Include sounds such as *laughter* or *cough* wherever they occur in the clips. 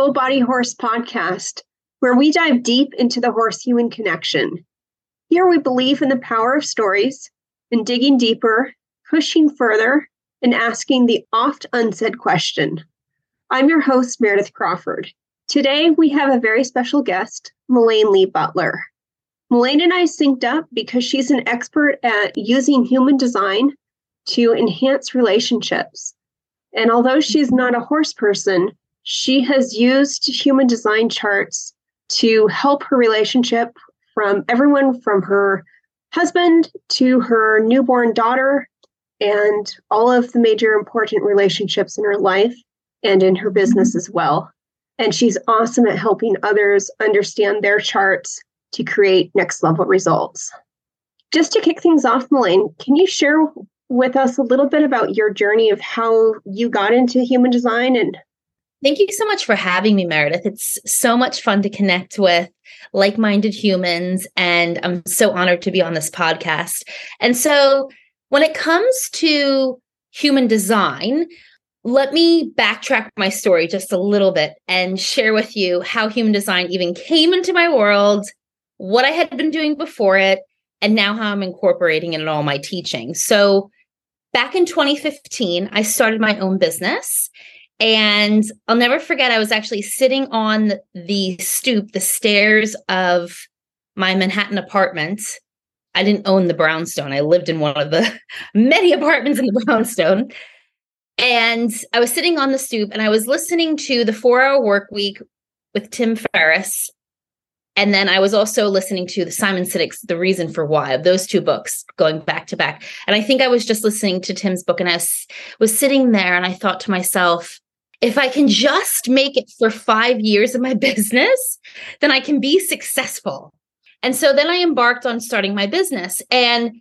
Soul Body Horse podcast, where we dive deep into the horse human connection. Here we believe in the power of stories and digging deeper, pushing further, and asking the oft unsaid question. I'm your host, Meredith Crawford. Today we have a very special guest, Malaine Leah Butler. Malaine and I synced up because she's an expert at using human design to enhance relationships. And although she's not a horse person, she has used human design charts to help her relationship from everyone from her husband to her newborn daughter and all of the major important relationships in her life and in her business as well. And she's awesome at helping others understand their charts to create next level results. Just to kick things off, Malaine, can you share with us a little bit about your journey of how you got into human design and Thank you so much for having me, Meredith. It's so much fun to connect with like minded humans. And I'm so honored to be on this podcast. And so, when it comes to human design, let me backtrack my story just a little bit and share with you how human design even came into my world, what I had been doing before it, and now how I'm incorporating it in all my teaching. So, back in 2015, I started my own business and I'll never forget, I was actually sitting on the stoop, the stairs of my Manhattan apartment. I didn't own the brownstone. I lived in one of the *laughs* many apartments in the brownstone. And I was sitting on the stoop and I was listening to the four hour work week with Tim Ferriss. And then I was also listening to the Simon Sinek's The Reason for Why those two books going back to back. And I think I was just listening to Tim's book and I was sitting there and I thought to myself, if I can just make it for five years of my *laughs* business, then I can be successful. And so then I embarked on starting my business. And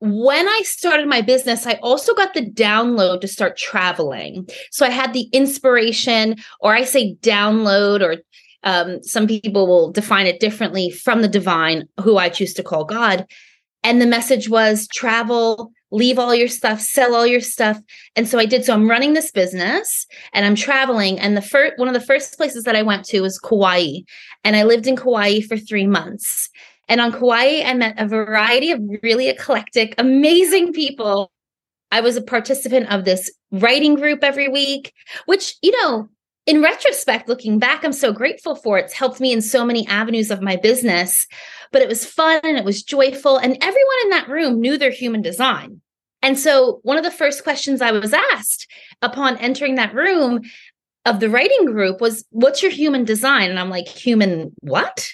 when I started my business, I also got the download to start traveling. So I had the inspiration, or I say download, or um, some people will define it differently from the divine, who I choose to call God. And the message was travel, leave all your stuff, sell all your stuff. And so I did. So I'm running this business and I'm traveling. And the first one of the first places that I went to was Kauai. And I lived in Kauai for three months. And on Kauai, I met a variety of really eclectic, amazing people. I was a participant of this writing group every week, which, you know, in retrospect, looking back, I'm so grateful for. It's helped me in so many avenues of my business, but it was fun and it was joyful. And everyone in that room knew their human design. And so, one of the first questions I was asked upon entering that room of the writing group was, What's your human design? And I'm like, Human what?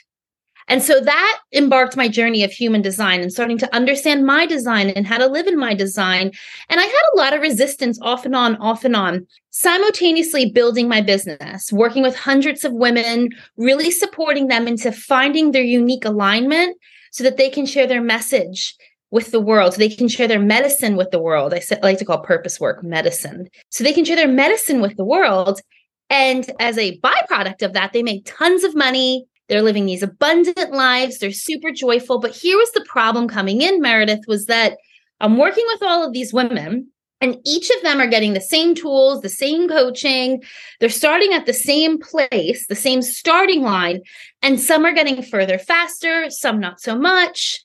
And so that embarked my journey of human design and starting to understand my design and how to live in my design. And I had a lot of resistance off and on, off and on, simultaneously building my business, working with hundreds of women, really supporting them into finding their unique alignment so that they can share their message with the world so they can share their medicine with the world. I, like to call purpose work medicine. So they can share their medicine with the world. And as a byproduct of that, they make tons of money they're living these abundant lives. They're super joyful. But here was the problem coming in, Meredith, was that I'm working with all of these women, and each of them are getting the same tools, the same coaching. They're starting at the same place, the same starting line. And some are getting further faster, some not so much.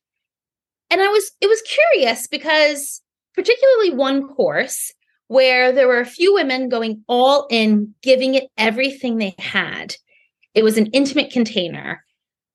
And I was, it was curious because, particularly one course, where there were a few women going all in, giving it everything they had. It was an intimate container.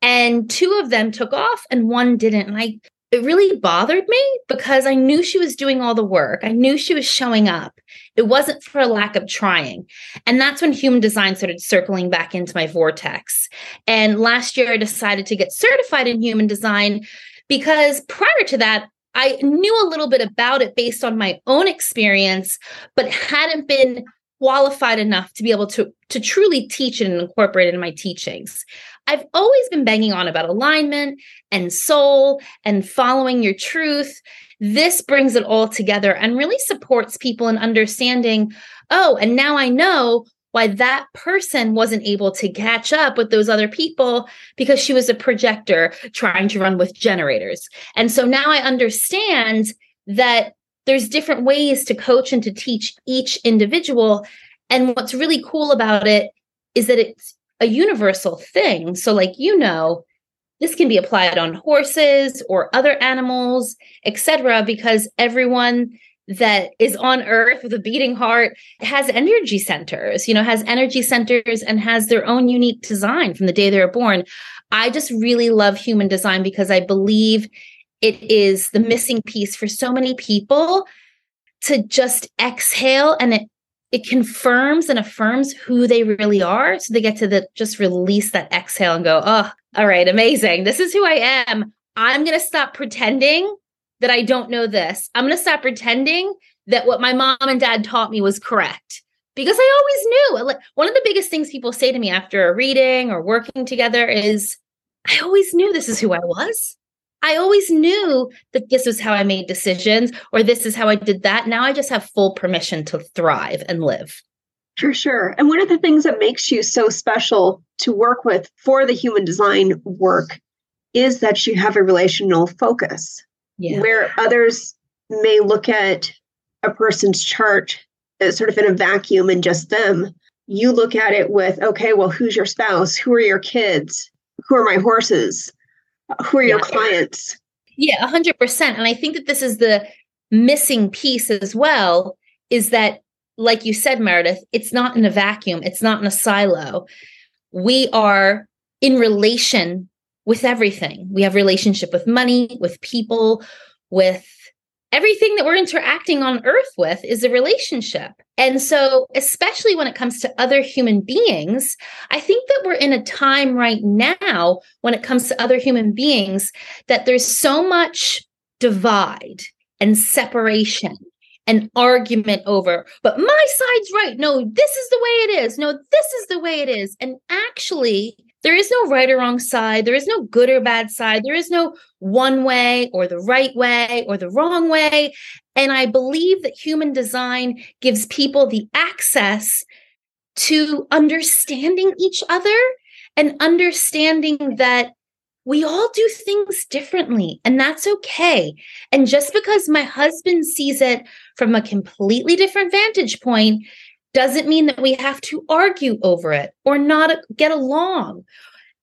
And two of them took off and one didn't. And I it really bothered me because I knew she was doing all the work. I knew she was showing up. It wasn't for a lack of trying. And that's when human design started circling back into my vortex. And last year, I decided to get certified in human design because prior to that, I knew a little bit about it based on my own experience, but hadn't been qualified enough to be able to to truly teach it and incorporate it in my teachings. I've always been banging on about alignment and soul and following your truth. This brings it all together and really supports people in understanding, oh, and now I know why that person wasn't able to catch up with those other people because she was a projector trying to run with generators. And so now I understand that there's different ways to coach and to teach each individual And what's really cool about it is that it's a universal thing. So, like you know, this can be applied on horses or other animals, etc., because everyone that is on earth with a beating heart has energy centers, you know, has energy centers and has their own unique design from the day they're born. I just really love human design because I believe it is the missing piece for so many people to just exhale and it it confirms and affirms who they really are so they get to the, just release that exhale and go oh all right amazing this is who i am i'm going to stop pretending that I don't know this. I'm going to stop pretending that what my mom and dad taught me was correct because I always knew. One of the biggest things people say to me after a reading or working together is, I always knew this is who I was. I always knew that this is how I made decisions or this is how I did that. Now I just have full permission to thrive and live. For sure. And one of the things that makes you so special to work with for the human design work is that you have a relational focus yeah. where others may look at a person's chart uh, sort of in a vacuum and just them. You look at it with, okay, well, who's your spouse? Who are your kids? Who are my horses? Who are yeah. your clients? Yeah, 100%. And I think that this is the missing piece as well is that, like you said, Meredith, it's not in a vacuum, it's not in a silo. We are in relation with everything. We have relationship with money, with people, with everything that we're interacting on earth with is a relationship. And so, especially when it comes to other human beings, I think that we're in a time right now when it comes to other human beings that there's so much divide and separation and argument over, but my side's right. No, this is the way it is. No, this is the way it is. And actually, there is no right or wrong side. There is no good or bad side. There is no one way or the right way or the wrong way. And I believe that human design gives people the access to understanding each other and understanding that we all do things differently, and that's okay. And just because my husband sees it from a completely different vantage point doesn't mean that we have to argue over it or not get along.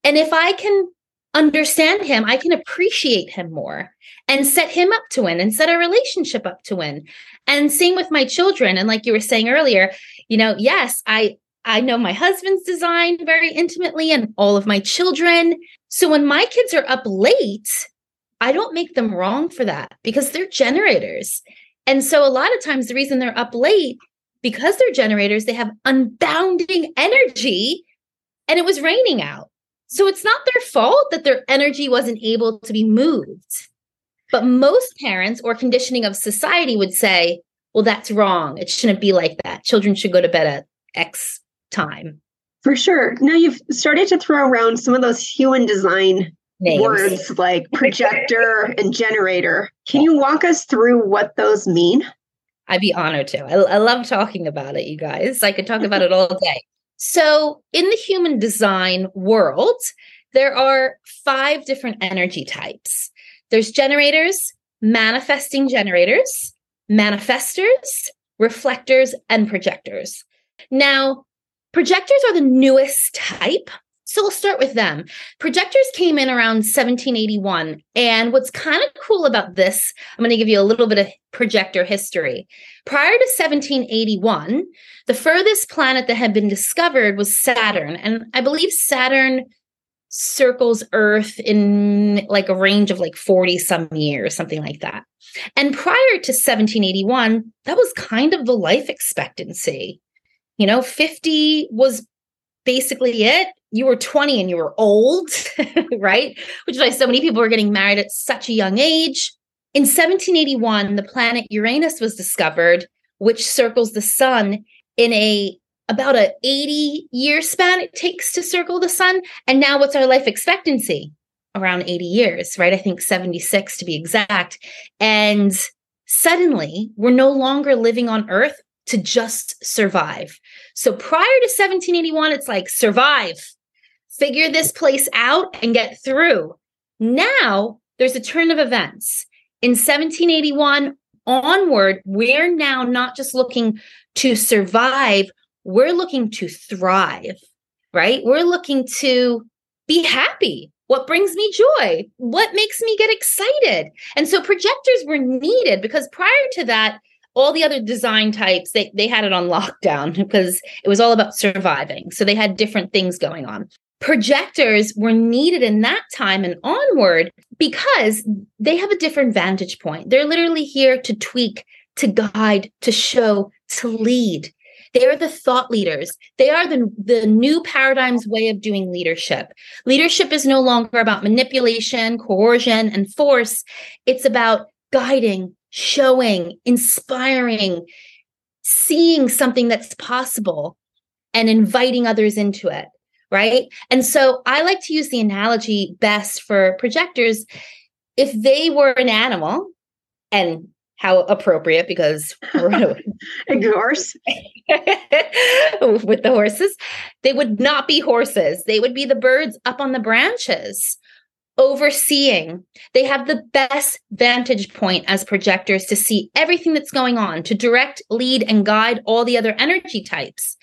And if I can understand him, I can appreciate him more and set him up to win and set our relationship up to win. And same with my children. And like you were saying earlier, you know, yes, I I know my husband's design very intimately and all of my children. So when my kids are up late, I don't make them wrong for that because they're generators. And so a lot of times the reason they're up late because they're generators, they have unbounding energy and it was raining out. So it's not their fault that their energy wasn't able to be moved. But most parents or conditioning of society would say, well, that's wrong. It shouldn't be like that. Children should go to bed at X time. For sure. Now you've started to throw around some of those human design Names. words like projector and generator. Can you walk us through what those mean? I'd be honored to. I, I love talking about it, you guys. I could talk about it all day. So, in the human design world, there are five different energy types there's generators, manifesting generators, manifestors, reflectors, and projectors. Now, projectors are the newest type. So we'll start with them. Projectors came in around 1781. And what's kind of cool about this, I'm going to give you a little bit of projector history. Prior to 1781, the furthest planet that had been discovered was Saturn. And I believe Saturn circles Earth in like a range of like 40 some years, something like that. And prior to 1781, that was kind of the life expectancy. You know, 50 was basically it you were 20 and you were old, *laughs* right? Which is why so many people were getting married at such a young age. In 1781, the planet Uranus was discovered, which circles the sun in a about a 80 year span it takes to circle the sun. And now what's our life expectancy? Around 80 years, right? I think 76 to be exact. And suddenly we're no longer living on Earth to just survive. So prior to 1781, it's like survive, figure this place out and get through. Now there's a turn of events. In 1781 onward, we're now not just looking to survive, we're looking to thrive, right? We're looking to be happy. What brings me joy? What makes me get excited? And so projectors were needed because prior to that, all the other design types they, they had it on lockdown *laughs* because it was all about surviving so they had different things going on projectors were needed in that time and onward because they have a different vantage point they're literally here to tweak to guide to show to lead they are the thought leaders. They are the, the new paradigm's way of doing leadership. Leadership is no longer about manipulation, coercion, and force. It's about guiding, showing, inspiring, seeing something that's possible and inviting others into it. Right. And so I like to use the analogy best for projectors. If they were an animal, and how appropriate because of course *laughs* *laughs* with the horses they would not be horses they would be the birds up on the branches overseeing. They have the best vantage point as projectors to see everything that's going on, to direct, lead, and guide all the other energy types.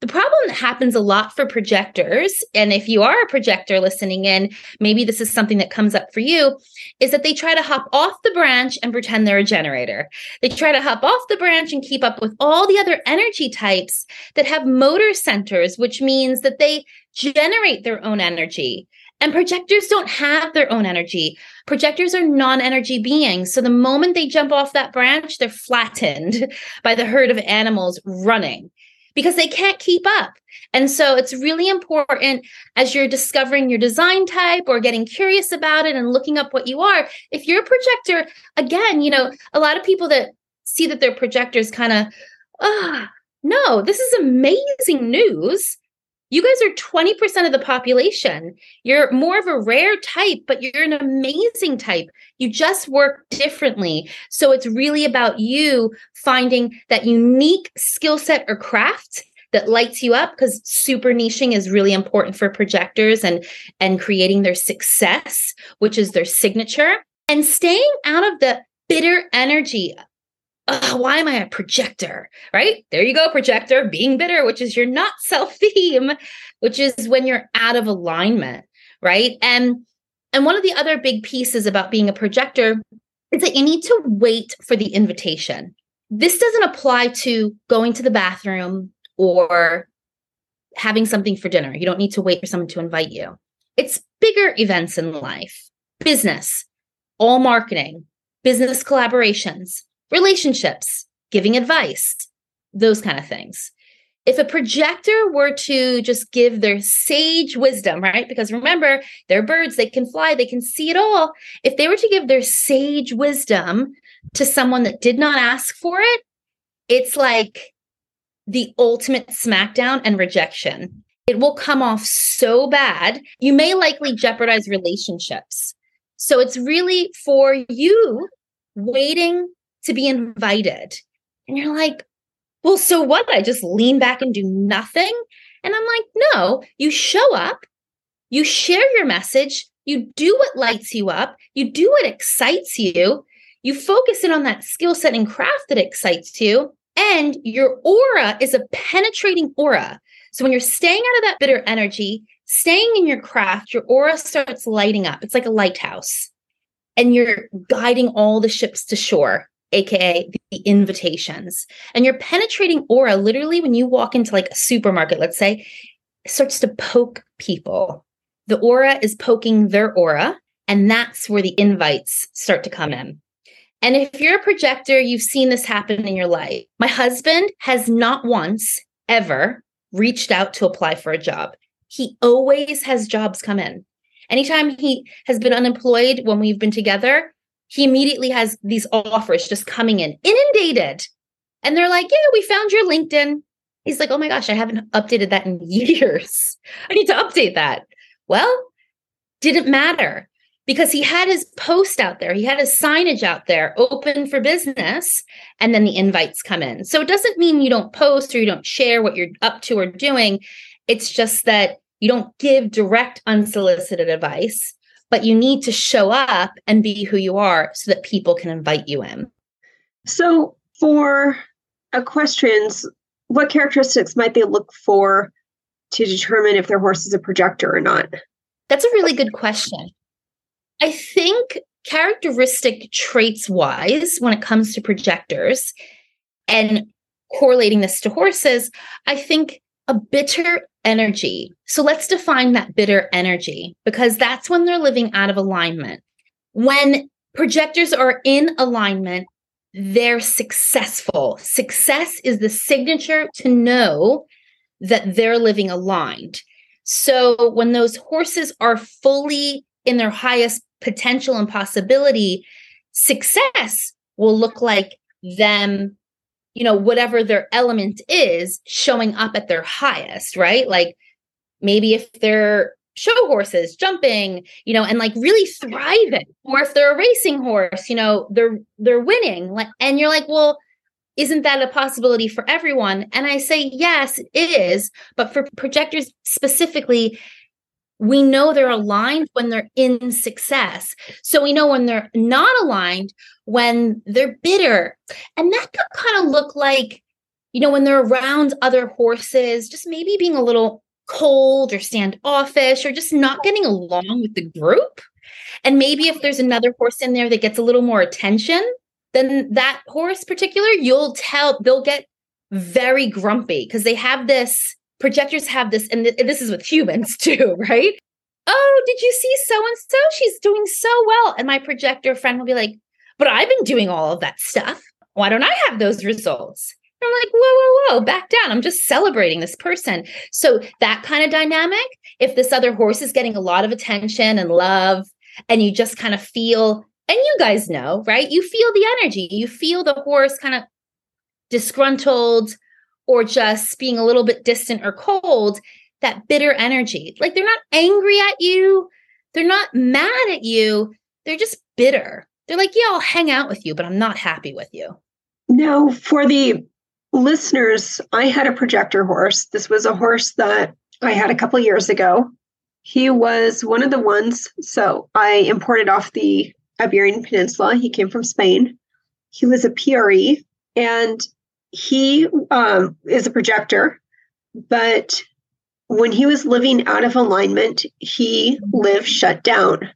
The problem that happens a lot for projectors, and if you are a projector listening in, maybe this is something that comes up for you, is that they try to hop off the branch and pretend they're a generator. They try to hop off the branch and keep up with all the other energy types that have motor centers, which means that they generate their own energy. And projectors don't have their own energy. Projectors are non energy beings. So the moment they jump off that branch, they're flattened *laughs* by the herd of animals running because they can't keep up. And so it's really important as you're discovering your design type or getting curious about it and looking up what you are. If you're a projector, again, you know, a lot of people that see that they're projectors kind of, ah, oh, no, this is amazing news you guys are 20% of the population. You're more of a rare type, but you're an amazing type. You just work differently. So it's really about you finding that unique skill set or craft that lights you up because super niching is really important for projectors and and creating their success, which is their signature and staying out of the bitter energy why am I a projector? Right? There you go, projector, being bitter, which is your not *laughs* self theme, which is when you're out of alignment, right? And and one of the other big pieces about being a projector is that you need to wait for the invitation. This doesn't apply to going to the bathroom or having something for dinner. You don't need to wait for someone to invite you. It's bigger events in life, business, all marketing, business collaborations, relationships, giving advice, those kind of things. If a projector were to just give their sage wisdom, right? Because remember, they're birds, they can fly, they can see it all. If they were to give their sage wisdom to someone that did not ask for it, it's like the ultimate smackdown and rejection. It will come off so bad. You may likely jeopardize relationships. So it's really for you waiting to be invited. And you're like, well, so what? I just lean back and do nothing. And I'm like, no, you show up, you share your message, you do what lights you up, you do what excites you, you focus in on that skill set and craft that excites you. And your aura is a penetrating aura. So when you're staying out of that bitter energy, staying in your craft, your aura starts lighting up. It's like a lighthouse. And you're guiding all the ships to shore aka the invitations. And your penetrating aura, literally, when you walk into like a supermarket, let's say, starts to poke people. The aura is poking their aura, and that's where the invites start to come in. And if you're a projector, you've seen this happen in your life. My husband has not once ever reached out to apply for a job. He always has jobs come in. Anytime he has been unemployed when we've been together, he immediately has these offers just coming in, inundated. And they're like, Yeah, we found your LinkedIn. He's like, Oh my gosh, I haven't updated that in *laughs* years. I need to update that. Well, didn't matter because he had his post out there, he had his signage out there open for business, and then the invites come in. So it doesn't mean you don't post or you don't share what you're up to or doing. It's just that you don't give direct unsolicited advice but you need to show up and be who you are so that people can invite you in. So, for equestrians, what characteristics might they look for to determine if their horse is a projector or not? That's a really good question. I think characteristic traits wise, when it comes to projectors and correlating this to horses, I think a bitter energy. So let's define that bitter energy because that's when they're living out of alignment. When projectors are in alignment, they're successful. Success is the signature to know that they're living aligned. So when those horses are fully in their highest potential and possibility, success will look like them, you know, whatever their element is, showing up at their highest, right? Like maybe if they're show horses jumping you know and like really thriving. Or if they're a racing horse you know they're they're winning. Like and you're like well isn't that a possibility for everyone? And i say yes it is. But for projectors specifically we know they're aligned when they're in success so we know when they're not aligned when they're bitter and that could kind of look like you know when they're around other horses just maybe being a little cold or standoffish or just not getting along with the group. And maybe if there's another horse in there that gets a little more attention than that horse particular, you'll tell they'll get very grumpy because they have this projectors have this and th- this is with humans *laughs* too, right? Oh, did you see so and so? She's doing so well. And my projector friend will be like, "But I've been doing all of that stuff. Why don't I have those results?" I'm like, whoa, whoa, whoa, back down. I'm just celebrating this person. So that kind of dynamic, if this other horse is getting a lot of attention and love, and you just kind of feel, and you guys know, right? You feel the energy. You feel the horse kind of disgruntled or just being a little bit distant or cold, that bitter energy. Like they're not angry at you, they're not mad at you, they're just bitter. They're like, yeah, I'll hang out with you, but I'm not happy with you. Now, for the listeners, I had a projector horse. This was a horse that I had a couple years ago. He was one of the ones, so I imported off the Iberian Peninsula. He came from Spain. He was a PRE and he um, is a projector, but when he was living out of alignment, he lived shut down.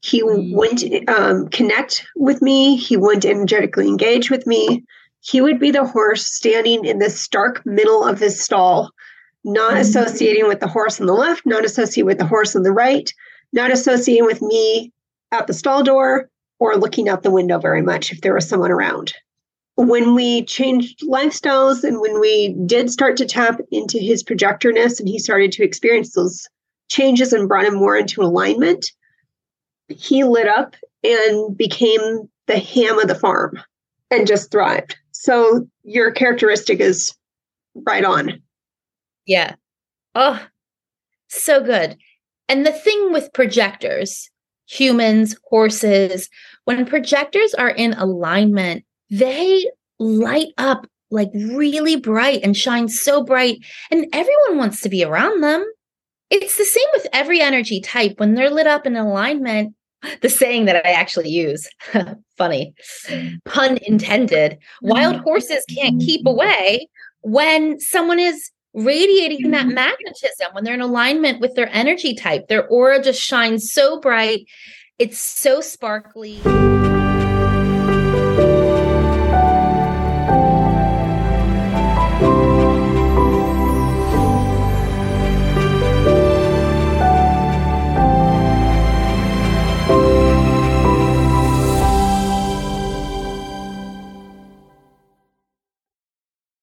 He mm. wouldn't um, connect with me. He wouldn't energetically engage with me he would be the horse standing in the stark middle of his stall, not mm-hmm. associating with the horse on the left, not associating with the horse on the right, not associating with me at the stall door or looking out the window very much if there was someone around. When we changed lifestyles and when we did start to tap into his projectorness and he started to experience those changes and brought him more into alignment, he lit up and became the ham of the farm and just thrived. So your characteristic is right on. Yeah. Oh, so good. And the thing with projectors, humans, horses, when projectors are in alignment, they light up like really bright and shine so bright, and everyone wants to be around them. It's the same with every energy type. When they're lit up in alignment, *laughs* the saying that I actually use. *laughs* Funny. Pun intended. Wild mm-hmm. horses can't keep away when someone is radiating that mm-hmm. magnetism, when they're in alignment with their energy type. Their aura just shines so bright. It's so sparkly.